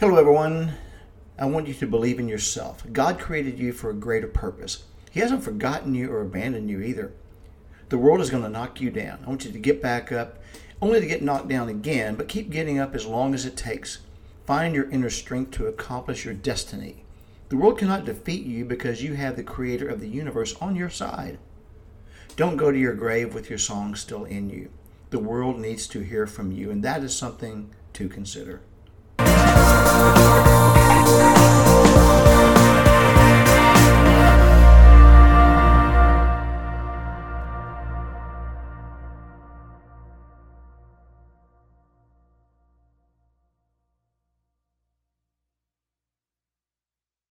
Hello, everyone. I want you to believe in yourself. God created you for a greater purpose. He hasn't forgotten you or abandoned you either. The world is going to knock you down. I want you to get back up, only to get knocked down again, but keep getting up as long as it takes. Find your inner strength to accomplish your destiny. The world cannot defeat you because you have the creator of the universe on your side. Don't go to your grave with your song still in you. The world needs to hear from you, and that is something to consider.